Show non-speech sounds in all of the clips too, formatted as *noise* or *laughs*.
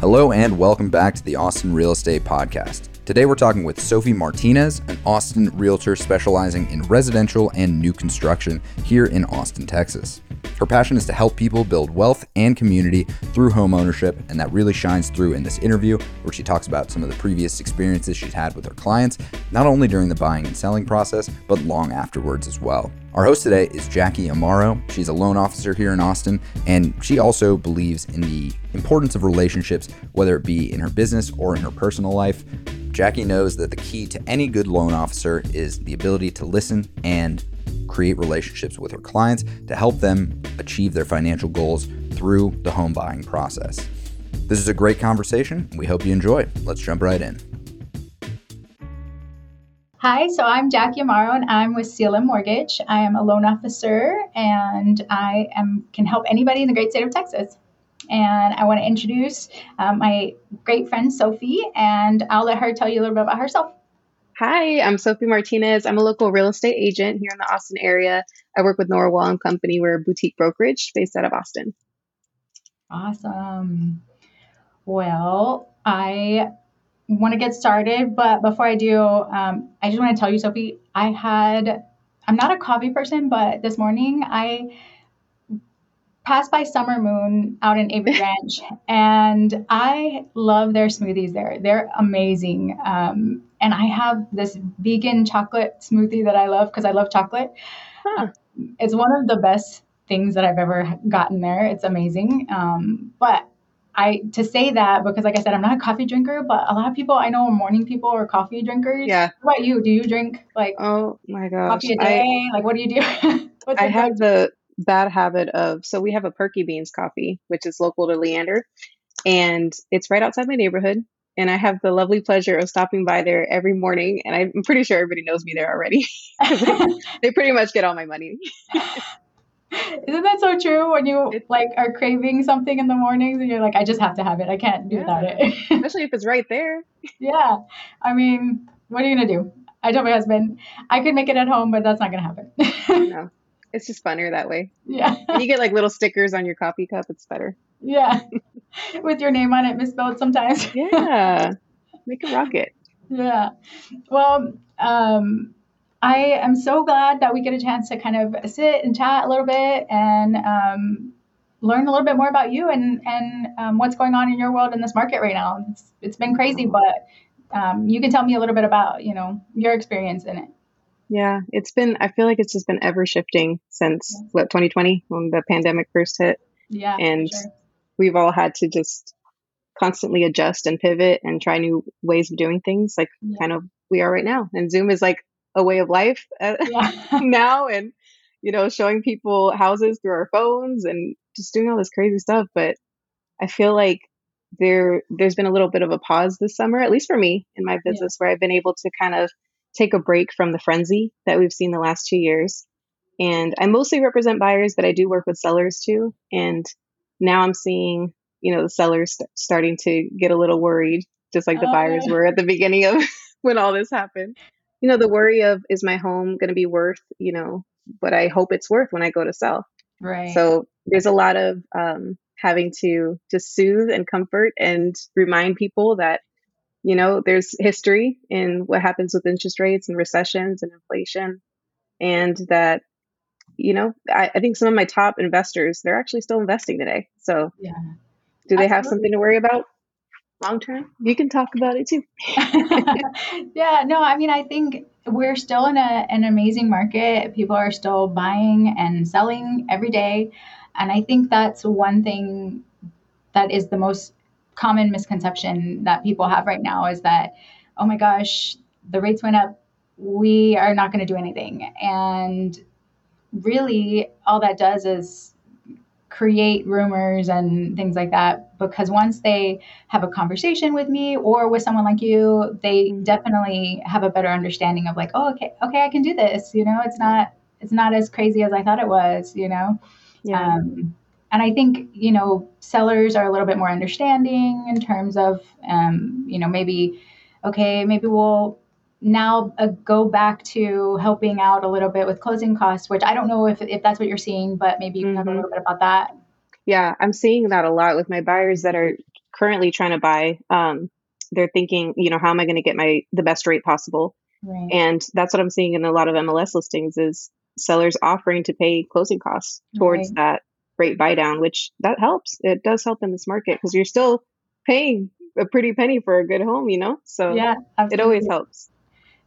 Hello, and welcome back to the Austin Real Estate Podcast. Today we're talking with Sophie Martinez, an Austin realtor specializing in residential and new construction here in Austin, Texas. Her passion is to help people build wealth and community through home ownership, and that really shines through in this interview where she talks about some of the previous experiences she's had with her clients, not only during the buying and selling process, but long afterwards as well. Our host today is Jackie Amaro. She's a loan officer here in Austin, and she also believes in the importance of relationships, whether it be in her business or in her personal life. Jackie knows that the key to any good loan officer is the ability to listen and create relationships with her clients to help them achieve their financial goals through the home buying process. This is a great conversation. We hope you enjoy. Let's jump right in. Hi, so I'm Jackie Amaro and I'm with CLM Mortgage. I am a loan officer and I am can help anybody in the great state of Texas. And I want to introduce um, my great friend Sophie, and I'll let her tell you a little bit about herself. Hi, I'm Sophie Martinez. I'm a local real estate agent here in the Austin area. I work with Norwell and Company. We're a boutique brokerage based out of Austin. Awesome. Well, I want to get started, but before I do, um, I just want to tell you, Sophie, I had, I'm not a coffee person, but this morning I passed by Summer Moon out in Avery *laughs* Ranch, and I love their smoothies there. They're amazing. Um, and I have this vegan chocolate smoothie that I love because I love chocolate. Huh. Um, it's one of the best things that I've ever gotten there. It's amazing. Um, but I to say that because like I said, I'm not a coffee drinker, but a lot of people I know are morning people or coffee drinkers. Yeah. What about you? Do you drink like oh my gosh coffee a day? I, like what do you do? *laughs* I have the bad habit of so we have a Perky Beans coffee, which is local to Leander, and it's right outside my neighborhood. And I have the lovely pleasure of stopping by there every morning, and I'm pretty sure everybody knows me there already. *laughs* *laughs* they pretty much get all my money. Isn't that so true when you like are craving something in the mornings and you're like, I just have to have it. I can't do yeah. without it. *laughs* Especially if it's right there. yeah. I mean, what are you gonna do? I told my husband I could make it at home, but that's not gonna happen. no. It's just funner that way. Yeah. you get like little stickers on your coffee cup, it's better. Yeah. *laughs* With your name on it misspelled sometimes. yeah. Make a rocket. Yeah. Well, um, I am so glad that we get a chance to kind of sit and chat a little bit and um, learn a little bit more about you and and um, what's going on in your world in this market right now. It's it's been crazy, but um, you can tell me a little bit about you know your experience in it. Yeah, it's been, I feel like it's just been ever shifting since yeah. what, 2020 when the pandemic first hit. Yeah. And sure. we've all had to just constantly adjust and pivot and try new ways of doing things like yeah. kind of we are right now. And Zoom is like a way of life uh, yeah. *laughs* now and, you know, showing people houses through our phones and just doing all this crazy stuff. But I feel like there, there's been a little bit of a pause this summer, at least for me in my business, where I've been able to kind of take a break from the frenzy that we've seen the last two years. And I mostly represent buyers, but I do work with sellers too. And now I'm seeing, you know, the sellers st- starting to get a little worried, just like the oh, buyers were at the beginning of *laughs* when all this happened. You know, the worry of is my home going to be worth, you know, what I hope it's worth when I go to sell. Right. So there's a lot of um, having to just soothe and comfort and remind people that you know, there's history in what happens with interest rates and recessions and inflation, and that, you know, I, I think some of my top investors, they're actually still investing today. So, yeah. do they Absolutely. have something to worry about long term? You can talk about it too. *laughs* *laughs* yeah, no, I mean, I think we're still in a, an amazing market. People are still buying and selling every day. And I think that's one thing that is the most common misconception that people have right now is that, oh my gosh, the rates went up. We are not going to do anything. And really, all that does is create rumors and things like that because once they have a conversation with me or with someone like you they mm-hmm. definitely have a better understanding of like oh okay okay i can do this you know it's not it's not as crazy as i thought it was you know yeah. Um, and I think you know sellers are a little bit more understanding in terms of um, you know maybe okay maybe we'll now uh, go back to helping out a little bit with closing costs, which I don't know if if that's what you're seeing, but maybe you can mm-hmm. talk a mm-hmm. little bit about that. Yeah, I'm seeing that a lot with my buyers that are currently trying to buy, um, they're thinking, you know, how am I going to get my the best rate possible? Right. And that's what I'm seeing in a lot of MLS listings is sellers offering to pay closing costs towards right. that rate buy down, which that helps. It does help in this market because you're still paying a pretty penny for a good home, you know? So yeah, absolutely. it always helps.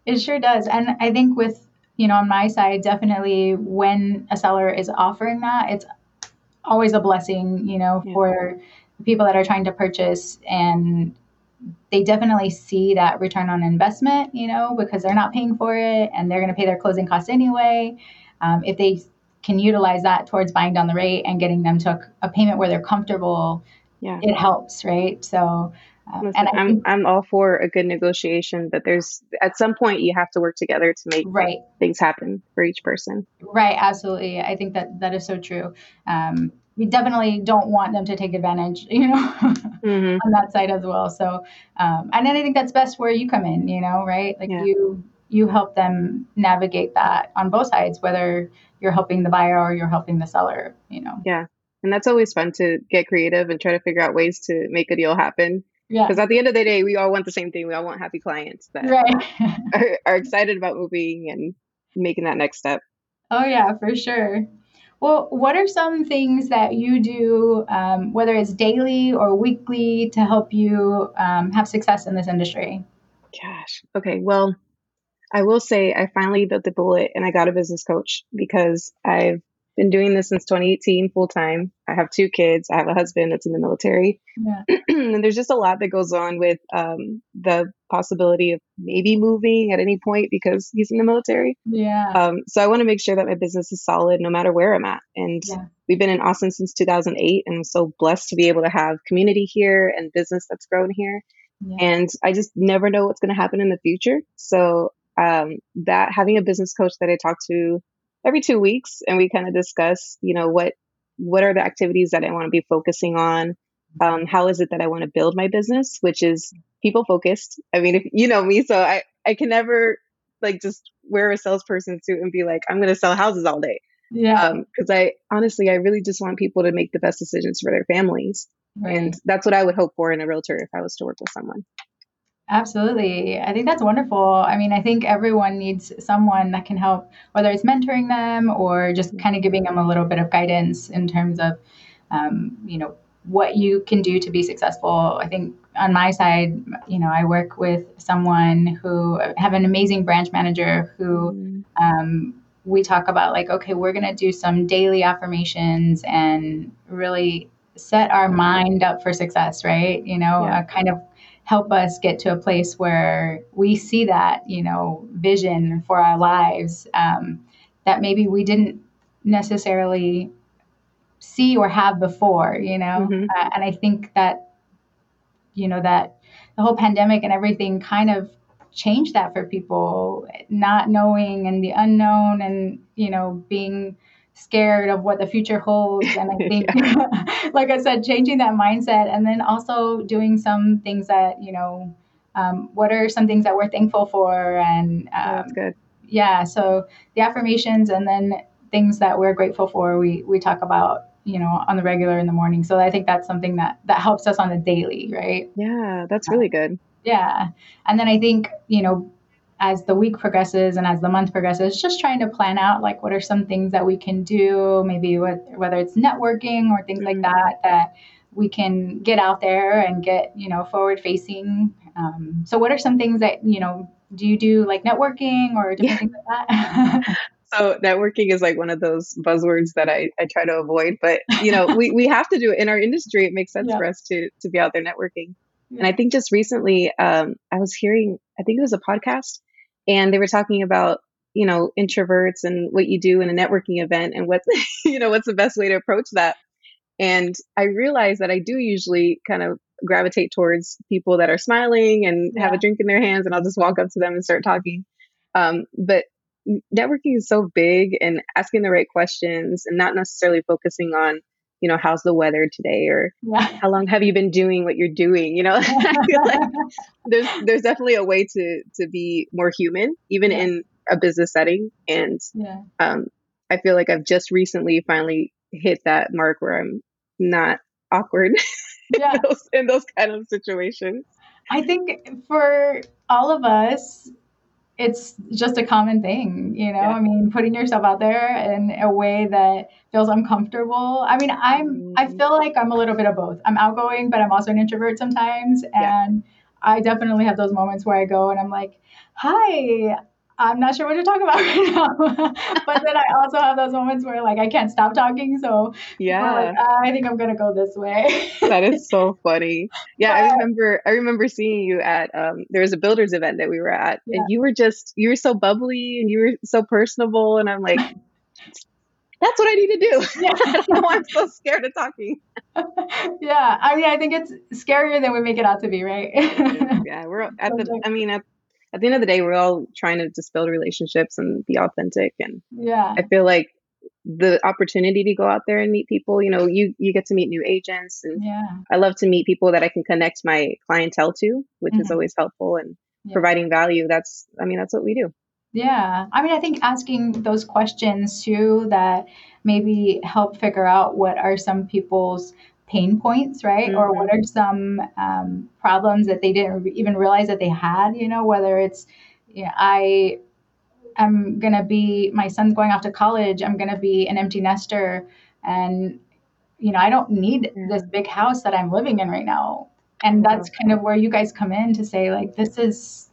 It sure does. And I think with, you know, on my side, definitely when a seller is offering that, it's always a blessing, you know, yeah. for people that are trying to purchase and they definitely see that return on investment, you know, because they're not paying for it and they're going to pay their closing costs anyway. Um, if they can utilize that towards buying down the rate and getting them to a, a payment where they're comfortable, yeah. it helps, right? So, um, and I'm think, I'm all for a good negotiation, but there's at some point you have to work together to make right. things happen for each person. Right, absolutely. I think that that is so true. Um, we definitely don't want them to take advantage, *laughs* you know, mm-hmm. on that side as well. So, um, and then I think that's best where you come in, you know, right? Like yeah. you you help them navigate that on both sides, whether you're helping the buyer or you're helping the seller, you know. Yeah. And that's always fun to get creative and try to figure out ways to make a deal happen. Yeah. Because at the end of the day, we all want the same thing. We all want happy clients that right. *laughs* are, are excited about moving and making that next step. Oh, yeah, for sure. Well, what are some things that you do, um, whether it's daily or weekly, to help you um, have success in this industry? Gosh. Okay. Well, I will say I finally bit the bullet and I got a business coach because I've been doing this since 2018 full time. I have two kids. I have a husband that's in the military. Yeah. *clears throat* and there's just a lot that goes on with um, the possibility of maybe moving at any point because he's in the military. Yeah. Um, so I want to make sure that my business is solid no matter where I'm at. And yeah. we've been in Austin since 2008 and I'm so blessed to be able to have community here and business that's grown here. Yeah. And I just never know what's going to happen in the future. So um, that having a business coach that I talk to every two weeks and we kind of discuss, you know, what what are the activities that I want to be focusing on? Um, how is it that I want to build my business, which is people focused. I mean, if you know me, so I I can never like just wear a salesperson suit and be like, I'm going to sell houses all day. Yeah. Because um, I honestly, I really just want people to make the best decisions for their families, right. and that's what I would hope for in a realtor if I was to work with someone. Absolutely. I think that's wonderful. I mean, I think everyone needs someone that can help, whether it's mentoring them or just kind of giving them a little bit of guidance in terms of, um, you know, what you can do to be successful. I think on my side, you know, I work with someone who have an amazing branch manager who mm-hmm. um, we talk about like, okay, we're going to do some daily affirmations and really set our mind up for success, right? You know, yeah. kind of help us get to a place where we see that you know vision for our lives um, that maybe we didn't necessarily see or have before you know mm-hmm. uh, and i think that you know that the whole pandemic and everything kind of changed that for people not knowing and the unknown and you know being scared of what the future holds. And I *laughs* think, *laughs* like I said, changing that mindset and then also doing some things that, you know, um, what are some things that we're thankful for? And um, oh, that's good. Yeah. So the affirmations and then things that we're grateful for, we, we talk about you know on the regular in the morning so i think that's something that that helps us on the daily right yeah that's really good yeah and then i think you know as the week progresses and as the month progresses, just trying to plan out like what are some things that we can do, maybe with, whether it's networking or things mm-hmm. like that, that we can get out there and get, you know, forward facing. Um, so what are some things that, you know, do you do like networking or different yeah. things like that? *laughs* so networking is like one of those buzzwords that I, I try to avoid, but you know, we, we have to do it in our industry. It makes sense yeah. for us to, to be out there networking. Yeah. And I think just recently, um, I was hearing, I think it was a podcast and they were talking about you know introverts and what you do in a networking event and what *laughs* you know what's the best way to approach that and i realized that i do usually kind of gravitate towards people that are smiling and yeah. have a drink in their hands and i'll just walk up to them and start talking um, but networking is so big and asking the right questions and not necessarily focusing on you know, how's the weather today or yeah. how long have you been doing what you're doing? You know, *laughs* *laughs* like there's there's definitely a way to to be more human, even yeah. in a business setting. And yeah. um, I feel like I've just recently finally hit that mark where I'm not awkward *laughs* yeah. in, those, in those kind of situations. I think for all of us, it's just a common thing, you know. Yeah. I mean, putting yourself out there in a way that feels uncomfortable. I mean, I'm I mm-hmm. feel like I'm a little bit of both. I'm outgoing, but I'm also an introvert sometimes, and yeah. I definitely have those moments where I go and I'm like, "Hi, I'm not sure what to talk about *laughs* right now. but then I also have those moments where like I can't stop talking. So yeah, like, I think I'm gonna go this way. *laughs* that is so funny. Yeah, but, I remember. I remember seeing you at um, there was a builders event that we were at, yeah. and you were just you were so bubbly and you were so personable, and I'm like. *laughs* That's what I need to do. Yeah. no, I'm so scared of talking. yeah, I mean, I think it's scarier than we make it out to be, right? yeah, we're at the. I mean, at at the end of the day, we're all trying to just build relationships and be authentic. And yeah, I feel like the opportunity to go out there and meet people, you know, you you get to meet new agents, and yeah, I love to meet people that I can connect my clientele to, which mm-hmm. is always helpful and yeah. providing value. That's, I mean, that's what we do. Yeah. I mean, I think asking those questions too that maybe help figure out what are some people's pain points, right? Mm-hmm. Or what are some um, problems that they didn't even realize that they had, you know, whether it's, you know, I am going to be, my son's going off to college, I'm going to be an empty nester. And, you know, I don't need yeah. this big house that I'm living in right now. And that's kind of where you guys come in to say, like, this is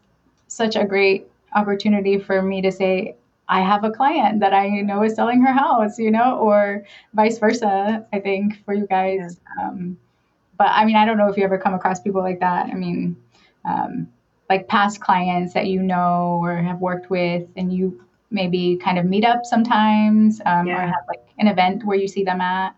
such a great opportunity for me to say, I have a client that I know is selling her house, you know, or vice versa, I think, for you guys. Yeah. Um, but I mean, I don't know if you ever come across people like that. I mean, um, like past clients that you know or have worked with, and you maybe kind of meet up sometimes um, yeah. or have like an event where you see them at.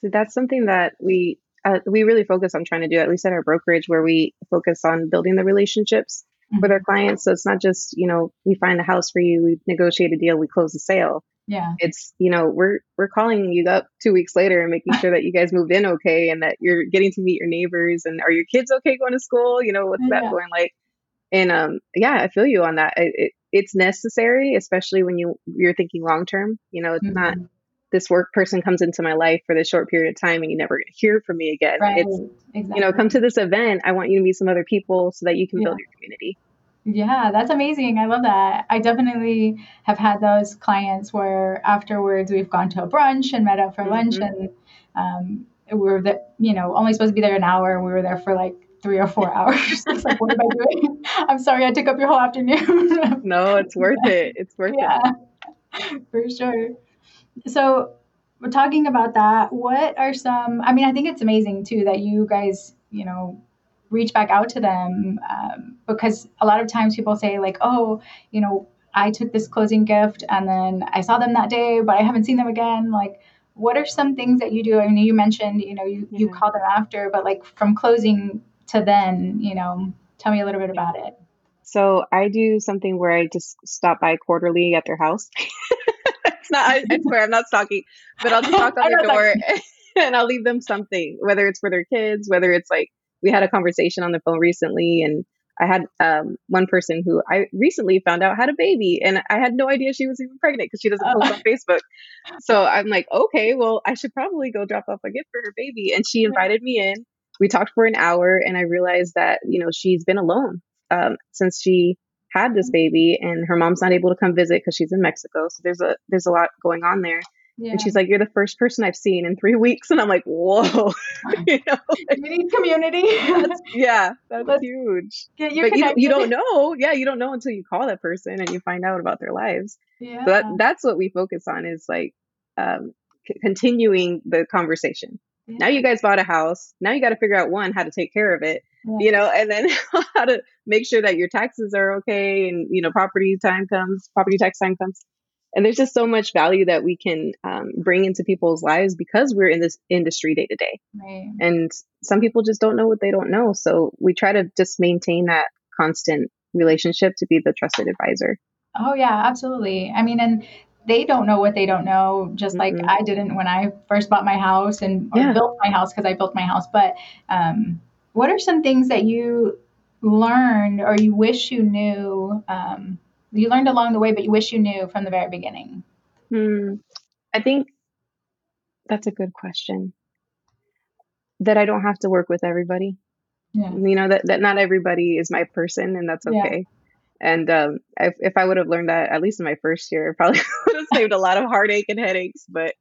So that's something that we uh, we really focus on trying to do, at least at our brokerage, where we focus on building the relationships mm-hmm. with our clients. So it's not just, you know, we find a house for you, we negotiate a deal, we close the sale. Yeah. It's, you know, we're we're calling you up two weeks later and making sure that you guys moved in okay and that you're getting to meet your neighbors and are your kids okay going to school? You know, what's yeah. that going like? And um yeah, I feel you on that. It, it, it's necessary, especially when you you're thinking long term. You know, it's mm-hmm. not this work person comes into my life for this short period of time and you never hear from me again. Right. It's exactly. you know, come to this event. I want you to meet some other people so that you can yeah. build your community. Yeah, that's amazing. I love that. I definitely have had those clients where afterwards we've gone to a brunch and met up for mm-hmm. lunch and um, we were the, you know, only supposed to be there an hour we were there for like three or four *laughs* hours. *laughs* it's like, what am I doing? *laughs* I'm sorry, I took up your whole afternoon. no, it's worth it. It's worth yeah, it. For sure. So we're talking about that. What are some, I mean, I think it's amazing too that you guys, you know, reach back out to them um, because a lot of times people say like, oh, you know, I took this closing gift and then I saw them that day, but I haven't seen them again. Like, what are some things that you do? I mean, you mentioned, you know, you, you called them after, but like from closing to then, you know, tell me a little bit about it. So I do something where I just stop by quarterly at their house. *laughs* it's not, I, I, swear I'm not stalking, but I'll just knock on *laughs* their door *laughs* and I'll leave them something, whether it's for their kids, whether it's like we had a conversation on the phone recently and I had um, one person who I recently found out had a baby, and I had no idea she was even pregnant because she doesn't post on Facebook. So I'm like, okay, well, I should probably go drop off a gift for her baby. And she invited me in. We talked for an hour, and I realized that you know she's been alone um, since she had this baby, and her mom's not able to come visit because she's in Mexico. So there's a there's a lot going on there. Yeah. And she's like, "You're the first person I've seen in three *laughs* weeks," and I'm like, "Whoa!" *laughs* you know, like, you need community. that's, *laughs* yeah, that's Let's huge. Get you but you, you, don't know. Yeah, you don't know until you call that person and you find out about their lives. Yeah. So that, that's what we focus on is like um, c- continuing the conversation. Yeah. Now you guys bought a house. Now you got to figure out one how to take care of it, yeah. you know, and then *laughs* how to make sure that your taxes are okay and you know property time comes, property tax time comes. And there's just so much value that we can um, bring into people's lives because we're in this industry day to day. And some people just don't know what they don't know. So we try to just maintain that constant relationship to be the trusted advisor. Oh yeah absolutely. I mean and they don't know what they don't know just like mm-hmm. i didn't when i first bought my house and yeah. built my house because i built my house. But um, what are some things that you learned or you wish you knew um, you learned along the way, but you wish you knew from the very beginning? Hmm. I think that's a good question. that I don't have to work with everybody. Yeah. You know that that not everybody is my person, and that's okay. Yeah. And um, if, if I would have learned that at least in my first year, probably *laughs* would have saved a lot of heartache and headaches. But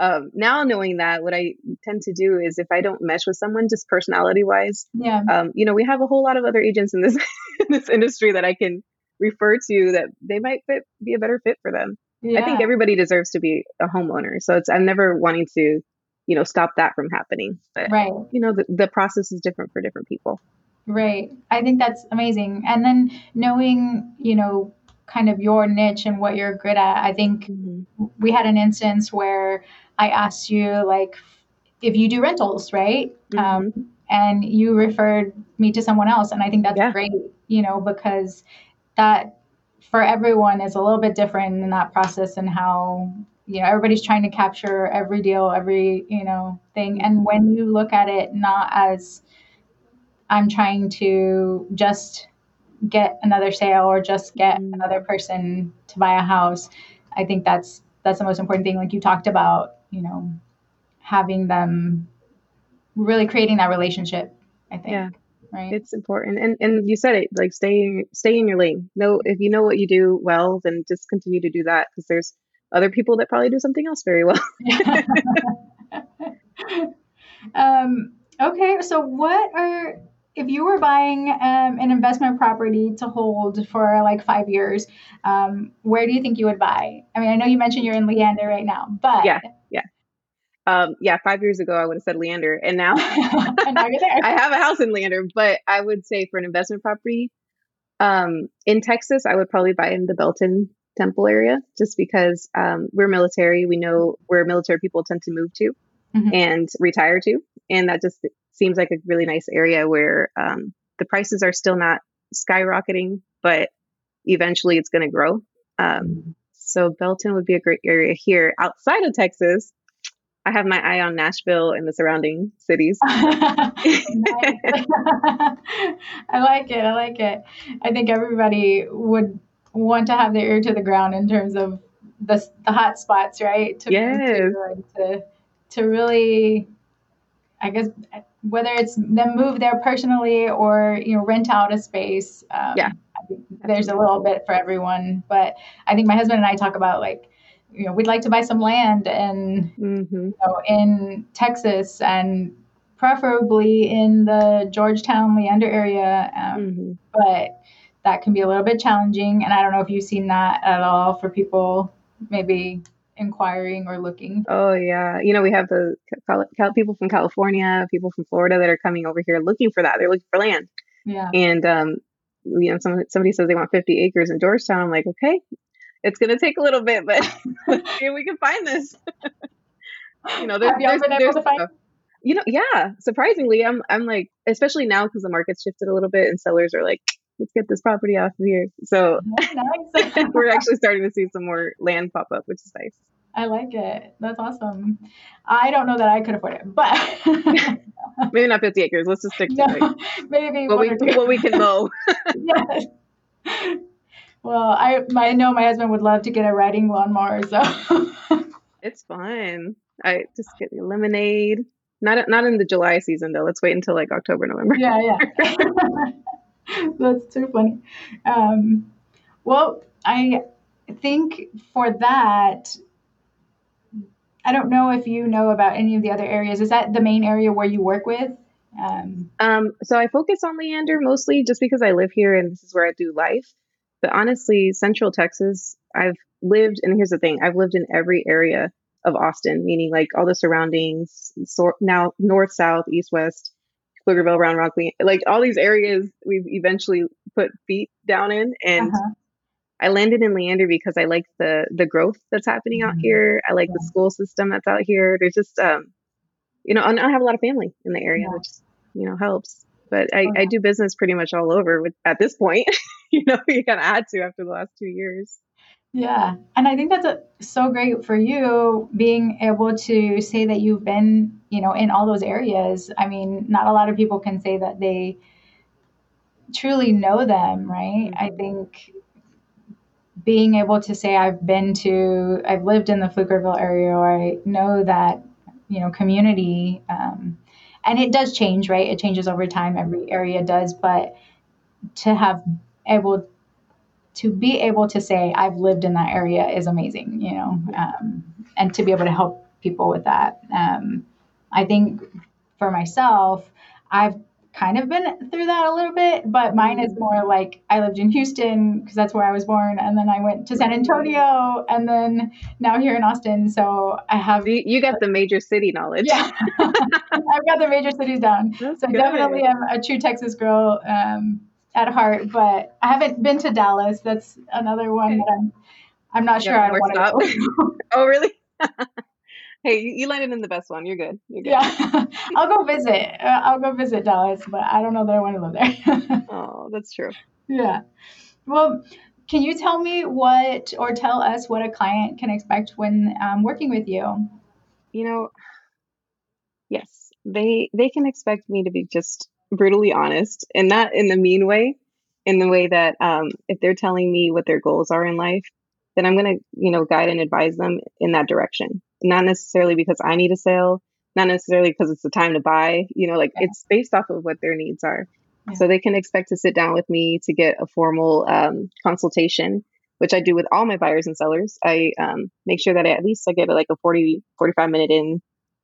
um, now knowing that, what I tend to do is if I don't mesh with someone, just personality wise, yeah, um, you know, we have a whole lot of other agents in this *laughs* in this industry that I can refer to that they might fit, be a better fit for them. Yeah. I think everybody deserves to be a homeowner, so it's I'm never wanting to, you know, stop that from happening. But right, you know, the, the process is different for different people. Right. I think that's amazing. And then knowing, you know, kind of your niche and what you're good at. I think mm-hmm. we had an instance where I asked you like if you do rentals, right? Mm-hmm. Um, and you referred me to someone else, and I think that's yeah. great, you know, because that for everyone is a little bit different in that process and how you know everybody's trying to capture every deal, every you know thing, and when you look at it not as I'm trying to just get another sale or just get mm-hmm. another person to buy a house, I think that's that's the most important thing. Like you talked about, you know, having them really creating that relationship. I think. Yeah. Right. It's important, and and you said it like stay stay in your lane. No, if you know what you do well, then just continue to do that because there's other people that probably do something else very well. *laughs* *laughs* um, okay, so what are if you were buying um, an investment property to hold for like five years, um, where do you think you would buy? I mean, I know you mentioned you're in Leander right now, but yeah, yeah, um, yeah. Five years ago, I would have said Leander, and now, *laughs* and now you're there. *laughs* I have a house in Leander, but I would say for an investment property um, in Texas, I would probably buy in the Belton Temple area, just because um, we're military. We know where military people tend to move to. Mm-hmm. and retire to. And that just seems like a really nice area where um, the prices are still not skyrocketing, but eventually it's going to grow. Um, so Belton would be a great area here. Outside of Texas, I have my eye on Nashville and the surrounding cities. *laughs* I like it. I like it. I think everybody would want to have their ear to the ground in terms of the the hot spots, right? To, yes. To, to really, I guess, whether it's them move there personally or you know rent out a space. Um, yeah, there's a little bit for everyone. But I think my husband and I talk about like you know we'd like to buy some land and mm-hmm. you know, in Texas and preferably in the Georgetown Leander area. Um, mm-hmm. But that can be a little bit challenging, and I don't know if you've seen that at all for people maybe inquiring or looking? Oh yeah, you know we have the people from California, people from Florida that are coming over here looking for that. They're looking for land. Yeah. And um, you know, some, somebody says they want 50 acres in Georgetown. I'm like, okay, it's gonna take a little bit, but see *laughs* if *laughs* we can find this. *laughs* you know, there's, have you been able to find? You know, yeah. Surprisingly, I'm I'm like, especially now because the market's shifted a little bit and sellers are like, let's get this property off of here. So nice. *laughs* we're actually starting to see some more land pop up, which is nice. I like it. That's awesome. I don't know that I could afford it, but *laughs* maybe not 50 acres. Let's just stick to no, it. *laughs* Maybe what we, what we can mow. yes. Well, I I know my husband would love to get a riding lawnmower, so it's fun. I just get the lemonade. Not not in the July season though. Let's wait until like October, November. Yeah, yeah. *laughs* That's too funny. Um, well, I think for that, I don't know if you know about any of the other areas. Is that the main area where you work with? Um, um, so I focus on Leander mostly just because I live here and this is where I do life. But honestly, Central Texas, I've lived, and here's the thing I've lived in every area of Austin, meaning like all the surroundings, so now north, south, east, west, Pflugerville, Round Rock, like all these areas we've eventually put feet down in. And uh-huh. I landed in Leander because I like the the growth that's happening out mm-hmm. here. I like yeah. the school system that's out here. There's just um, you know, I have a lot of family in the area, yeah. which you know helps. But I, I do business pretty much all over with, at this point. *laughs* you know, you kind of had to after the last two years. Yeah. And I think that's a, so great for you being able to say that you've been, you know, in all those areas. I mean, not a lot of people can say that they truly know them, right? Mm-hmm. I think being able to say I've been to, I've lived in the Pflugerville area, or I know that, you know, community. Um, and it does change, right? It changes over time. Every area does, but to have able to be able to say I've lived in that area is amazing, you know, um, and to be able to help people with that. Um, I think for myself, I've kind of been through that a little bit, but mine is more like I lived in Houston because that's where I was born, and then I went to San Antonio, and then now here in Austin. So I have you, you got the major city knowledge. Yeah, *laughs* I've got the major cities down. That's so good. definitely am a true Texas girl um, at heart, but I haven't been to Dallas. That's another one that I'm. I'm not sure I want to go. *laughs* oh, really? *laughs* Hey, you, landed in the best one. You're good. You're good. Yeah, *laughs* I'll go visit. Uh, I'll go visit Dallas, but I don't know that I want to live there. oh, that's true. Yeah. Well, can you tell me what, or tell us what a client can expect when um, working with you? You know, yes, they they can expect me to be just brutally honest, and not in the mean way, in the way that um, if they're telling me what their goals are in life, then I'm going to, you know, guide and advise them in that direction not necessarily because I need a sale, not necessarily because it's the time to buy. You know, like yeah. it's based off of what their needs are. Yeah. So they can expect to sit down with me to get a formal um, consultation, which I do with all my buyers and sellers. I um, make sure that I, at least I get like a 40, 45 minute in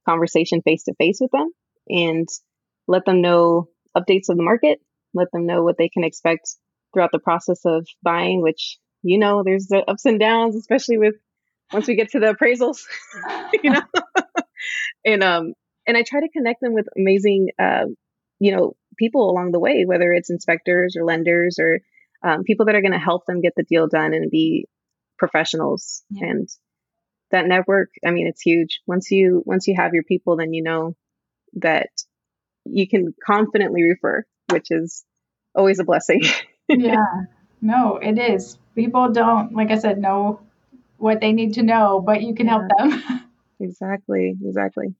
conversation face to face with them and let them know updates of the market, let them know what they can expect throughout the process of buying, which you know there's the ups and downs, especially with once we get to the appraisals, *laughs* you know. *laughs* and um and I try to connect them with amazing uh, you know people along the way, whether it's inspectors or lenders or um, people that are going to help them get the deal done and be professionals. Yeah. And that network, I mean, it's huge. Once you once you have your people, then you know that you can confidently refer, which is always a blessing. *laughs* yeah. No, it is. People don't, like I said, know what they need to know, but you can yeah. help them. *laughs* exactly, exactly.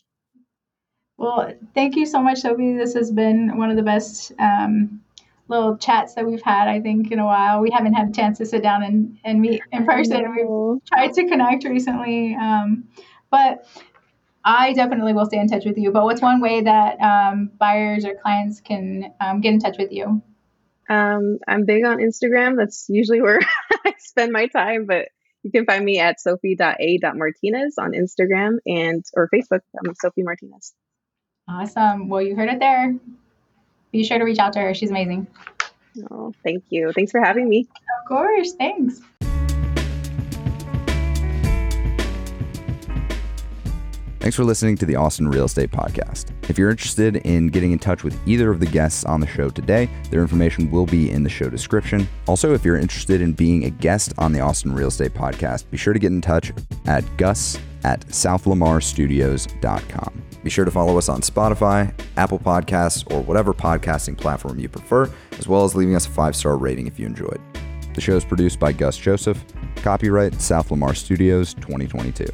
Well, thank you so much, Sophie. This has been one of the best um, little chats that we've had, I think, in a while. We haven't had a chance to sit down and, and meet in person. We've tried to connect recently. Um, but I definitely will stay in touch with you. But what's one way that um, buyers or clients can um, get in touch with you? Um, I'm big on Instagram. That's usually where *laughs* I spend my time, but you can find me at sophie.a.martinez on Instagram and or Facebook. I'm Sophie Martinez. Awesome. Well, you heard it there. Be sure to reach out to her. She's amazing. Oh, thank you. Thanks for having me. Of course. Thanks. Thanks for listening to the Austin Real Estate Podcast. If you're interested in getting in touch with either of the guests on the show today, their information will be in the show description. Also, if you're interested in being a guest on the Austin Real Estate Podcast, be sure to get in touch at gus at southlamarstudios.com. Be sure to follow us on Spotify, Apple Podcasts, or whatever podcasting platform you prefer, as well as leaving us a five star rating if you enjoyed. The show is produced by Gus Joseph. Copyright South Lamar Studios 2022.